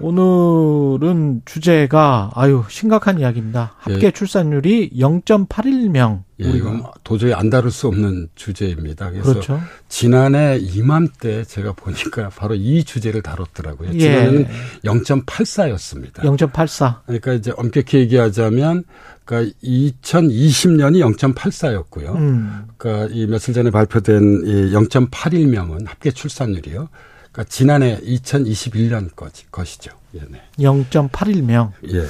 오늘은 주제가 아유 심각한 이야기입니다. 합계 예. 출산율이 0.81명. 예, 이건 도저히 안 다룰 수 없는 주제입니다. 그래서 그렇죠. 지난해 이맘때 제가 보니까 바로 이 주제를 다뤘더라고요. 예. 지난해는 0.84였습니다. 0.84. 그러니까 이제 엄격히 얘기하자면 그러니까 2020년이 0.84였고요. 음. 그러니까 이 며칠 전에 발표된 이 0.81명은 합계 출산율이요. 그러니까 지난해 2021년 거지, 것이죠. 예, 네. 0.81명. 예.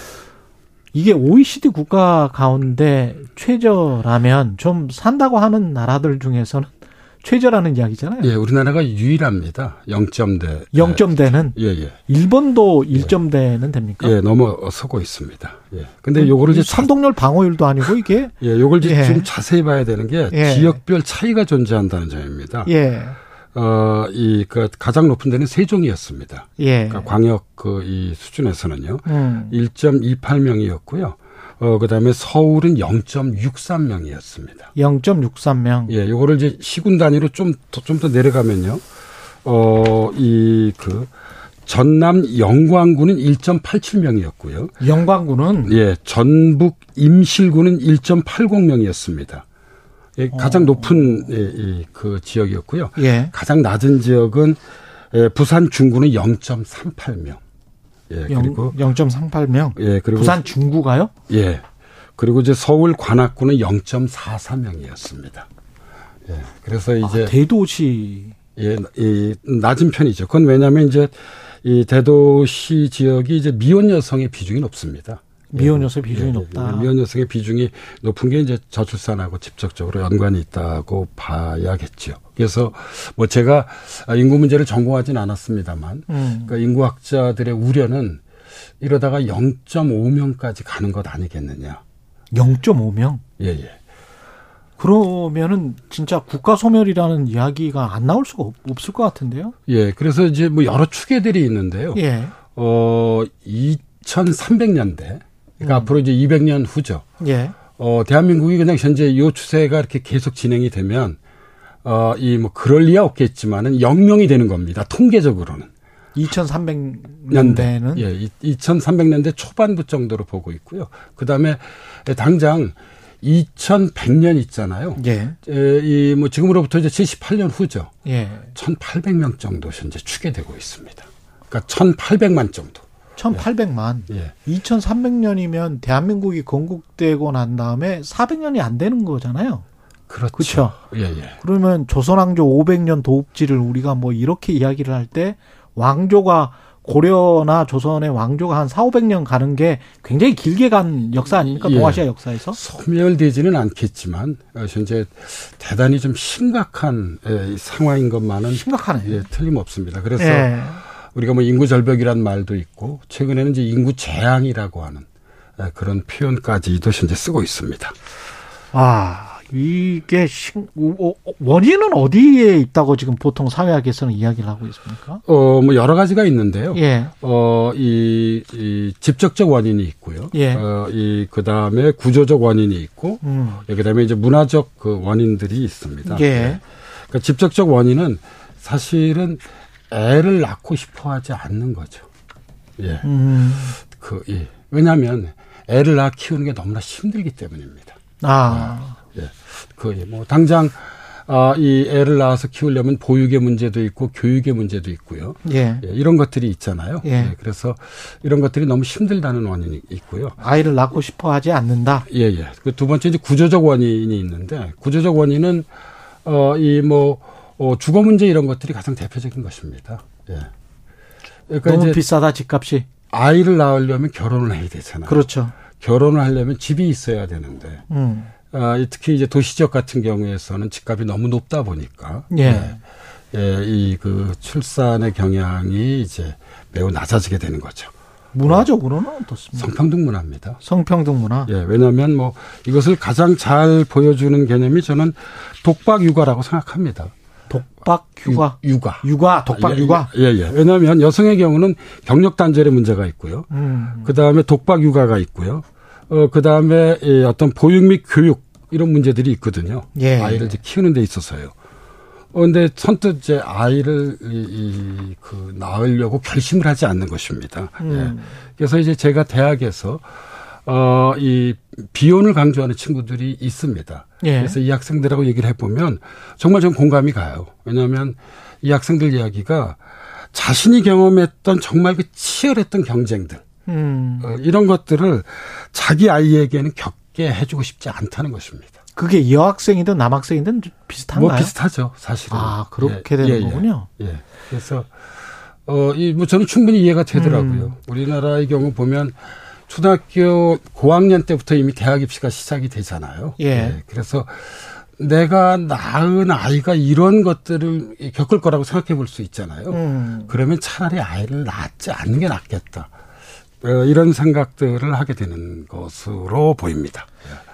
이게 OECD 국가 가운데 최저라면 좀 산다고 하는 나라들 중에서는 최저라는 이야기잖아요. 예, 우리나라가 유일합니다. 0점대. 0점대는 예, 예. 일본도 1점대는 됩니까? 예, 넘어서고 있습니다. 예. 근데 요거를 이제 자, 선동열 방어율도 아니고 이게 예, 요걸 이제 예. 좀 자세히 봐야 되는 게 예. 지역별 차이가 존재한다는 점입니다. 예. 어, 이, 그, 가장 높은 데는 세종이었습니다. 예. 그러니까 광역 그, 이 수준에서는요. 음. 1.28명이었고요. 어, 그 다음에 서울은 0.63명이었습니다. 0.63명. 예, 요거를 이제 시군 단위로 좀, 더- 좀더 내려가면요. 어, 이, 그, 전남 영광군은 1.87명이었고요. 영광군은 예, 전북 임실군은 1.80명이었습니다. 예, 가장 높은 예, 이, 그 지역이었고요. 예. 가장 낮은 지역은 예, 부산 중구는 0.38명. 예, 그리고 0.38명. 예, 그리고 부산 중구가요? 예. 그리고 이제 서울 관악구는 0.44명이었습니다. 예. 그래서 이제 아, 대도시. 예, 이 낮은 편이죠. 그건 왜냐하면 이제 이 대도시 지역이 이제 미혼 여성의 비중이 높습니다. 미혼 예. 여성 비중이 예, 높다. 예, 미혼 여성의 비중이 높은 게 이제 저출산하고 직접적으로 연관이 있다고 봐야겠죠. 그래서 뭐 제가 인구 문제를 전공하지는 않았습니다만, 음. 그러니까 인구학자들의 우려는 이러다가 0.5명까지 가는 것 아니겠느냐. 0.5명. 예, 예. 그러면은 진짜 국가 소멸이라는 이야기가 안 나올 수가 없, 없을 것 같은데요. 예, 그래서 이제 뭐 여러 추계들이 있는데요. 예. 어, 2300년대, 그러니까 앞으로 이제 200년 후죠. 예. 어, 대한민국이 그냥 현재 이 추세가 이렇게 계속 진행이 되면, 어, 이 뭐 그럴 리야 없겠지만은 0명이 되는 겁니다. 통계적으로는. 2300년대는 예, 2300년대 초반부 정도로 보고 있고요. 그 다음에 당장 2100년 있잖아요. 예. 이 뭐 지금으로부터 이제 78년 후죠. 예. 1800명 정도 현재 추계되고 있습니다. 그러니까 1800만 정도. 1800만. 예. 2300년이면 대한민국이 건국되고 난 다음에 400년이 안 되는 거잖아요. 그렇죠. 그렇죠. 예, 예. 그러면 조선왕조 500년 도읍지를 우리가 뭐 이렇게 이야기를 할 때 왕조가 고려나 조선의 왕조가 한 4, 500년 가는 게 굉장히 길게 간 역사 아닙니까? 예. 동아시아 역사에서? 소멸되지는 않겠지만 어, 현재 대단히 좀 심각한 예, 상황인 것만은 심각하네. 예, 틀림없습니다. 그래서 예. 우리가 뭐 인구 절벽이란 말도 있고 최근에는 이제 인구 재앙이라고 하는 예, 그런 표현까지도 현재 쓰고 있습니다. 아, 이게 신- 원인은 어디에 있다고 지금 보통 사회학에서는 이야기를 하고 있습니까? 어, 뭐 여러 가지가 있는데요. 예. 어, 이, 이 직접적 원인이 있고요. 예. 어, 이 그다음에 구조적 원인이 있고 음. 그다음에 이제 문화적 그 원인들이 있습니다. 예. 그러니까 직접적 원인은 사실은 애를 낳고 싶어 하지 않는 거죠. 예. 음. 그, 예. 왜냐하면 애를 낳아 키우는 게 너무나 힘들기 때문입니다. 아. 예. 그, 예. 뭐, 당장, 아, 이 애를 낳아서 키우려면 보육의 문제도 있고 교육의 문제도 있고요. 예. 예, 이런 것들이 있잖아요. 예. 그래서 이런 것들이 너무 힘들다는 원인이 있고요. 아이를 낳고 싶어 하지 않는다. 예, 예. 그 두 번째 이제 구조적 원인이 있는데 구조적 원인은 어, 이 뭐, 어, 주거 문제 이런 것들이 가장 대표적인 것입니다. 예. 그러니까 너무 비싸다 집값이. 아이를 낳으려면 결혼을 해야 되잖아요. 그렇죠. 결혼을 하려면 집이 있어야 되는데 음. 아, 이 특히 이제 도시 지역 같은 경우에서는 집값이 너무 높다 보니까 예. 예, 이그 출산의 경향이 이제 매우 낮아지게 되는 거죠. 문화적으로는 어떻습니까? 성평등 문화입니다. 성평등 문화. 예, 왜냐하면 뭐 이것을 가장 잘 보여주는 개념이 저는 독박 육아라고 생각합니다. 독박 휴가. 육, 아 육아, 독박 예, 육아. 예, 예. 왜냐하면 여성의 경우는 경력 단절의 문제가 있고요. 음. 그 다음에 독박 육아가 있고요. 어, 그 다음에 어떤 보육 및 교육 이런 문제들이 있거든요. 예. 아이를 이제 키우는 데 있어서요. 어, 근데 선뜻 이제 아이를 이, 이, 그 낳으려고 결심을 하지 않는 것입니다. 음. 예. 그래서 이제 제가 대학에서 어, 이 비혼을 강조하는 친구들이 있습니다. 예. 그래서 이 학생들하고 얘기를 해보면 정말 좀 공감이 가요. 왜냐하면 이 학생들 이야기가 자신이 경험했던 정말 그 치열했던 경쟁들, 음. 어, 이런 것들을 자기 아이에게는 겪게 해주고 싶지 않다는 것입니다. 그게 여학생이든 남학생이든 좀 비슷한가요? 뭐 비슷하죠, 사실은. 아, 그렇게 되는 거군요. 예. 그래서 어, 이뭐 저는 충분히 이해가 되더라고요. 음. 우리나라의 경우 보면 초등학교 고학년 때부터 이미 대학 입시가 시작이 되잖아요. 예. 그래서 내가 낳은 아이가 이런 것들을 겪을 거라고 생각해 볼 수 있잖아요. 음. 그러면 차라리 아이를 낳지 않는 게 낫겠다. 어, 이런 생각들을 하게 되는 것으로 보입니다.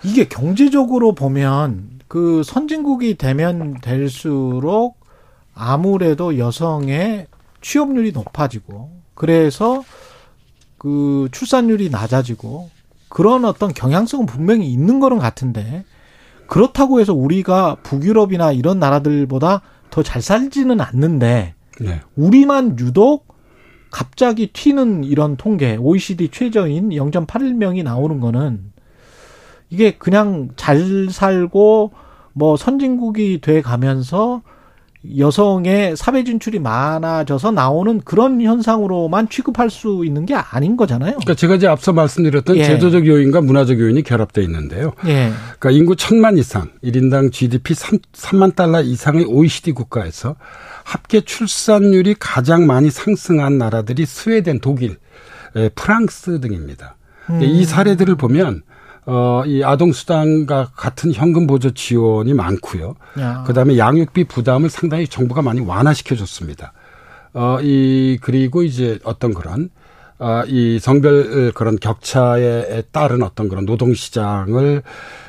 이게 경제적으로 보면 그 선진국이 되면 될수록 아무래도 여성의 취업률이 높아지고 그래서 그 출산율이 낮아지고 그런 어떤 경향성은 분명히 있는 거는 같은데 그렇다고 해서 우리가 북유럽이나 이런 나라들보다 더 잘 살지는 않는데 네. 우리만 유독 갑자기 튀는 이런 통계, OECD 최저인 0.81명이 나오는 거는 이게 그냥 잘 살고 뭐 선진국이 돼 가면서 여성의 사회 진출이 많아져서 나오는 그런 현상으로만 취급할 수 있는 게 아닌 거잖아요. 그러니까 제가 이제 앞서 말씀드렸던 예. 제도적 요인과 문화적 요인이 결합되어 있는데요. 예. 그러니까 인구 천만 이상, 1인당 GDP 3, 3만 달러 이상의 OECD 국가에서 합계 출산율이 가장 많이 상승한 나라들이 스웨덴, 독일, 에, 프랑스 등입니다. 음. 이 사례들을 보면 어, 이 아동수당과 같은 현금 보조 지원이 많고요. 야. 그다음에 양육비 부담을 상당히 정부가 많이 완화시켜 줬습니다. 어, 이 그리고 이제 어떤 그런 아, 이 성별 그런 격차에 따른 어떤 그런 노동 시장을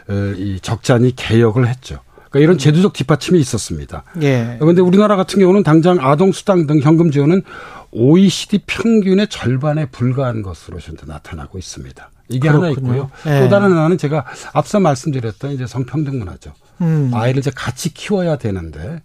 어, 이 적잖이 개혁을 했죠. 그러니까 이런 제도적 뒷받침이 있었습니다. 예. 그런데 우리나라 같은 경우는 당장 아동수당 등 현금 지원은 OECD 평균의 절반에 불과한 것으로 현재 나타나고 있습니다. 이게 하나 그렇군요. 있고요. 예. 또 다른 하나는 제가 앞서 말씀드렸던 이제 성평등 문화죠. 음. 아이를 이제 같이 키워야 되는데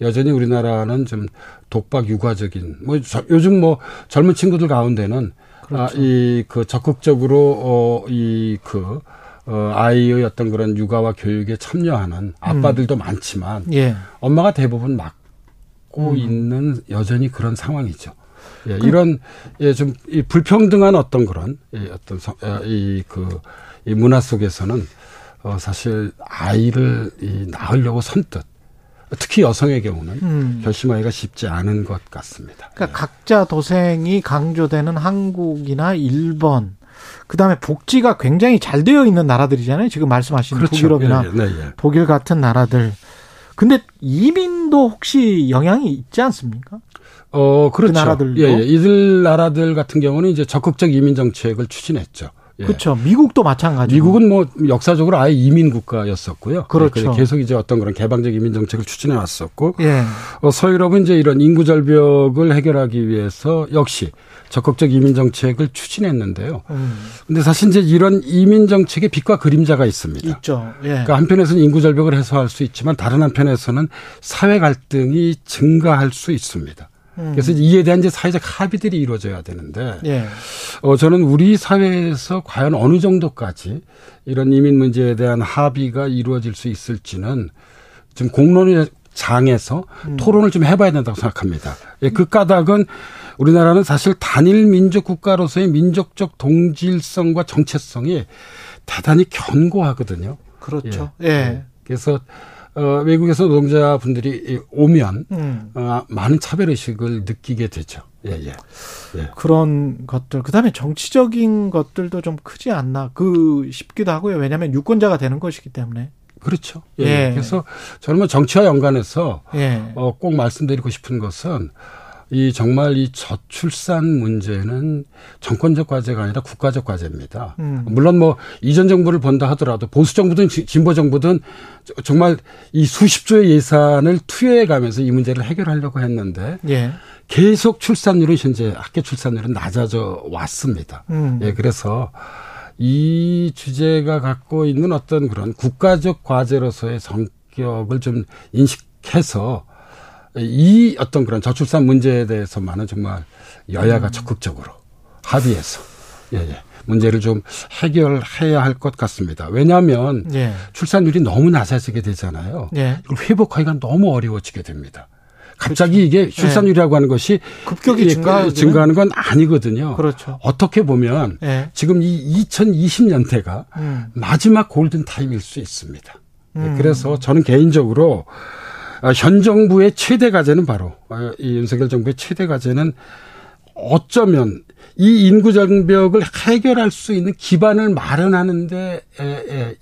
여전히 우리나라는 좀 독박 육아적인 뭐 저- 요즘 뭐 젊은 친구들 가운데는 그렇죠. 아, 이 그 적극적으로 어이그 어, 아이의 어떤 그런 육아와 교육에 참여하는 아빠들도 많지만 예. 엄마가 대부분 막고 음. 있는 여전히 그런 상황이죠. 예, 이런 예, 좀 이 불평등한 어떤 그런 예, 어떤 이그 이 문화 속에서는 어, 사실 아이를 이 낳으려고 선뜻 특히 여성의 경우는 음. 결심하기가 쉽지 않은 것 같습니다. 그러니까 각자 도생이 강조되는 한국이나 일본, 그 다음에 복지가 굉장히 잘 되어 있는 나라들이잖아요. 지금 말씀하신 북유럽이나 예, 예, 네, 예. 독일 같은 나라들. 근데 이민도 혹시 영향이 있지 않습니까? 어, 그렇죠. 나라들도? 예, 예. 이들 나라들 같은 경우는 이제 적극적 이민 정책을 추진했죠. 예. 그렇죠. 미국도 마찬가지고. 미국은 뭐 역사적으로 아예 이민 국가였었고요. 그렇죠. 예, 계속 이제 어떤 그런 개방적 이민 정책을 추진해 왔었고 예. 어, 서유럽은 이제 이런 인구 절벽을 해결하기 위해서 역시 적극적 이민 정책을 추진했는데요. 음, 근데 사실 이제 이런 이민 정책의 빛과 그림자가 있습니다. 있죠. 예. 그러니까 한편에서는 인구 절벽을 해소할 수 있지만 다른 한편에서는 사회 갈등이 증가할 수 있습니다. 음. 그래서 이에 대한 이제 사회적 합의들이 이루어져야 되는데 예. 어, 저는 우리 사회에서 과연 어느 정도까지 이런 이민 문제에 대한 합의가 이루어질 수 있을지는 좀 공론의 장에서 토론을 좀 해봐야 된다고 생각합니다. 예, 그 까닭은 우리나라는 사실 단일 민족 국가로서의 민족적 동질성과 정체성이 대단히 견고하거든요. 그렇죠. 예. 그래서 어, 외국에서 노동자분들이 오면 음. 어, 많은 차별 의식을 느끼게 되죠. 예, 예. 예. 그런 것들. 그 다음에 정치적인 것들도 좀 크지 않나. 그 싶기도 하고요. 왜냐하면 유권자가 되는 것이기 때문에. 그렇죠. 예. 예. 그래서 저는 뭐 정치와 연관해서 예. 어, 꼭 말씀드리고 싶은 것은 이 정말 이 저출산 문제는 정권적 과제가 아니라 국가적 과제입니다. 음. 물론 뭐 이전 정부를 본다 하더라도 보수 정부든 지- 진보 정부든 저- 정말 이 수십조의 예산을 투여해 가면서 이 문제를 해결하려고 했는데 예. 계속 출산율은 현재 학교 출산율은 낮아져 왔습니다. 음. 예, 그래서 이 주제가 갖고 있는 어떤 그런 국가적 과제로서의 성격을 좀 인식해서 이 어떤 그런 저출산 문제에 대해서만은 정말 여야가 적극적으로 합의해서 예, 예. 문제를 좀 해결해야 할 것 같습니다. 왜냐하면 예. 출산율이 너무 낮아지게 되잖아요. 예. 이걸 회복하기가 너무 어려워지게 됩니다. 갑자기 이게 출산율이라고 하는 것이 급격히 예, 증가하는 건 아니거든요. 그렇죠. 어떻게 보면 예. 지금 이 2020년대가 음. 마지막 골든 타임일 수 있습니다. 예, 음. 그래서 저는 개인적으로 어, 현 정부의 최대 과제는 바로 어, 이 윤석열 정부의 최대 과제는 어쩌면 이 인구 장벽을 해결할 수 있는 기반을 마련하는데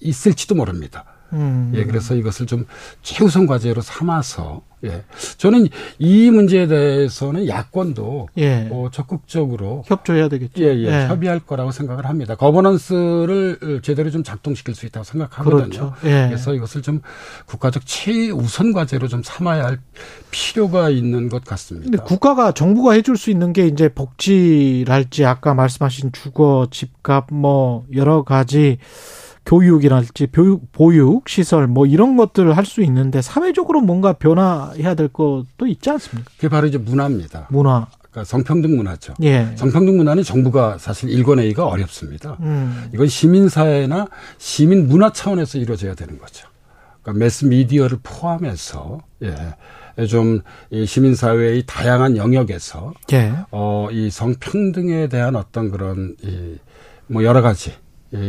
있을지도 모릅니다. 음. 예, 그래서 이것을 좀 최우선 과제로 삼아서 예, 저는 이 문제에 대해서는 야권도 예. 어, 적극적으로 협조해야 되겠죠. 예, 예, 협의할 거라고 생각을 합니다. 거버넌스를 제대로 좀 작동시킬 수 있다고 생각하거든요. 그렇죠. 예. 그래서 이것을 좀 국가적 최우선 과제로 좀 삼아야 할 필요가 있는 것 근데 같습니다. 국가가 정부가 해줄 수 있는 게 이제 복지랄지 아까 말씀하신 주거, 집값 뭐 여러 가지 교육이랄지 교육, 보육 시설 뭐 이런 것들을 할 수 있는데 사회적으로 뭔가 변화해야 될 것도 있지 않습니까? 그게 바로 이제 문화입니다. 문화. 그러니까 성평등 문화죠. 예. 성평등 문화는 정부가 사실 일궈내기가 어렵습니다. 음. 이건 시민사회나 시민 문화 차원에서 이루어져야 되는 거죠. 그러니까 매스 미디어를 포함해서 예, 좀이 시민 사회의 다양한 영역에서 예. 어, 이 성평등에 대한 어떤 그런 이뭐 여러 가지 이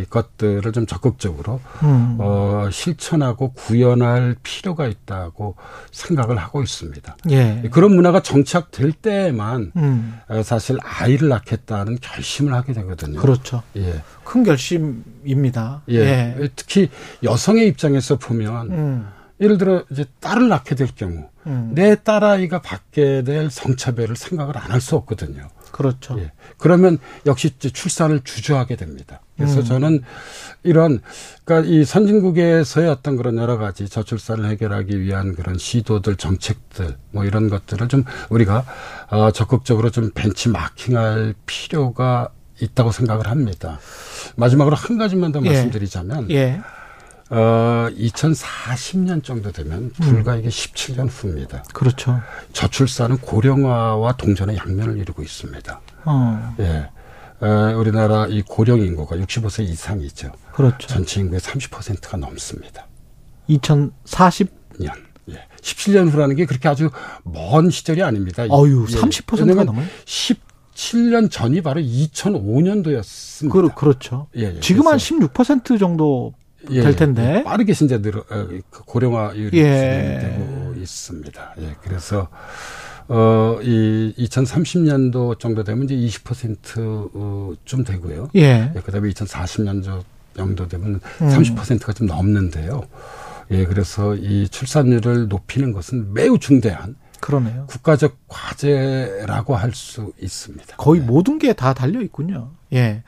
것들을 좀 적극적으로 음. 어, 실천하고 구현할 필요가 있다고 생각을 하고 있습니다. 예. 그런 문화가 정착될 때만 음. 어, 사실 아이를 낳겠다는 결심을 하게 되거든요. 그렇죠. 예. 큰 결심입니다. 예. 특히 여성의 입장에서 보면 음. 예를 들어 이제 딸을 낳게 될 경우 음. 내 딸아이가 받게 될 성차별을 생각을 안 할 수 없거든요. 그렇죠. 예. 그러면 역시 이제 출산을 주저하게 됩니다. 그래서 음. 저는 이런 그러니까 이 선진국에서의 어떤 그런 여러 가지 저출산을 해결하기 위한 그런 시도들 정책들 뭐 이런 것들을 좀 우리가 어 적극적으로 좀 벤치마킹할 필요가 있다고 생각을 합니다. 마지막으로 한 가지만 더 예. 말씀드리자면 예. 어 2040년 정도 되면 불과 이게 17년 후입니다. 그렇죠. 저출산은 고령화와 동전의 양면을 이루고 있습니다. 어. 예. 어, 우리나라 이 고령 인구가 65세 이상이죠. 그렇죠. 전체 인구의 30%가 넘습니다. 2040 년. 예. 17년 후라는 게 그렇게 아주 먼 시절이 아닙니다. 예. 30%가 왜냐면 넘어요. 17년 전이 바로 2005년도였습니다. 그, 그렇죠. 예, 예. 지금 한 그래서- 16% 정도 예, 될 텐데. 예. 빠르게 이제 늘어 어, 그 고령화율이 예. 진행되고 있습니다. 예, 그래서 어, 이 2030년도 정도 되면 이제 20%좀 되고요. 예. 예, 그다음에 2040년 정도 되면 음. 30%가 좀 넘는데요. 예, 그래서 이 출산율을 높이는 것은 매우 중대한 그러네요. 국가적 과제라고 할 수 있습니다. 거의 네. 모든 게 다 달려 있군요. 예.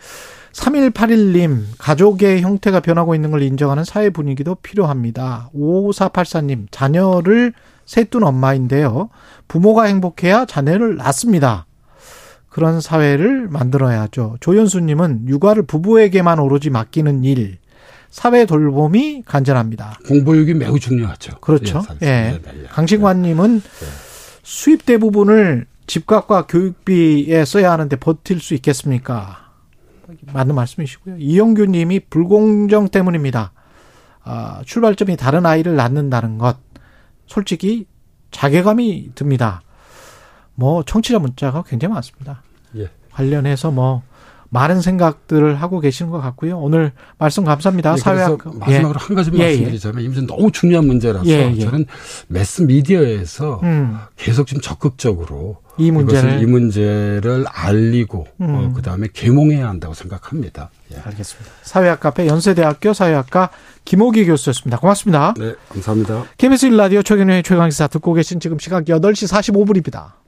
3181님, 가족의 형태가 변하고 있는 걸 인정하는 사회 분위기도 필요합니다. 5484님, 자녀를 셋둔 엄마인데요. 부모가 행복해야 자녀를 낳습니다. 그런 사회를 만들어야죠. 조연수님은 육아를 부부에게만 오로지 맡기는 일, 사회 돌봄이 간절합니다. 공보육이 매우 중요하죠. 그렇죠. 예. 예. 강신관님은 수입 대부분을 집값과 교육비에 써야 하는데 버틸 수 있겠습니까? 맞는 말씀이시고요. 이영규님이 불공정 때문입니다. 아, 출발점이 다른 아이를 낳는다는 것, 솔직히 자괴감이 듭니다. 뭐 청취자 문자가 굉장히 많습니다. 예. 관련해서 뭐 많은 생각들을 하고 계시는 것 같고요. 오늘 말씀 감사합니다. 예, 사회학 마지막으로 한 가지만 예, 예. 말씀드리자면 이제 너무 중요한 문제라서 예, 예. 저는 매스 미디어에서 음, 계속 좀 적극적으로 이 문제를 이 문제를 알리고 음. 어, 그다음에 계몽해야 한다고 생각합니다. 예. 알겠습니다. 사회학 카페 연세대학교 사회학과 김호기 교수였습니다. 고맙습니다. 네, 감사합니다. KBS 1라디오 최경영의 최강시사 듣고 계신 지금 시각 8시 45분입니다.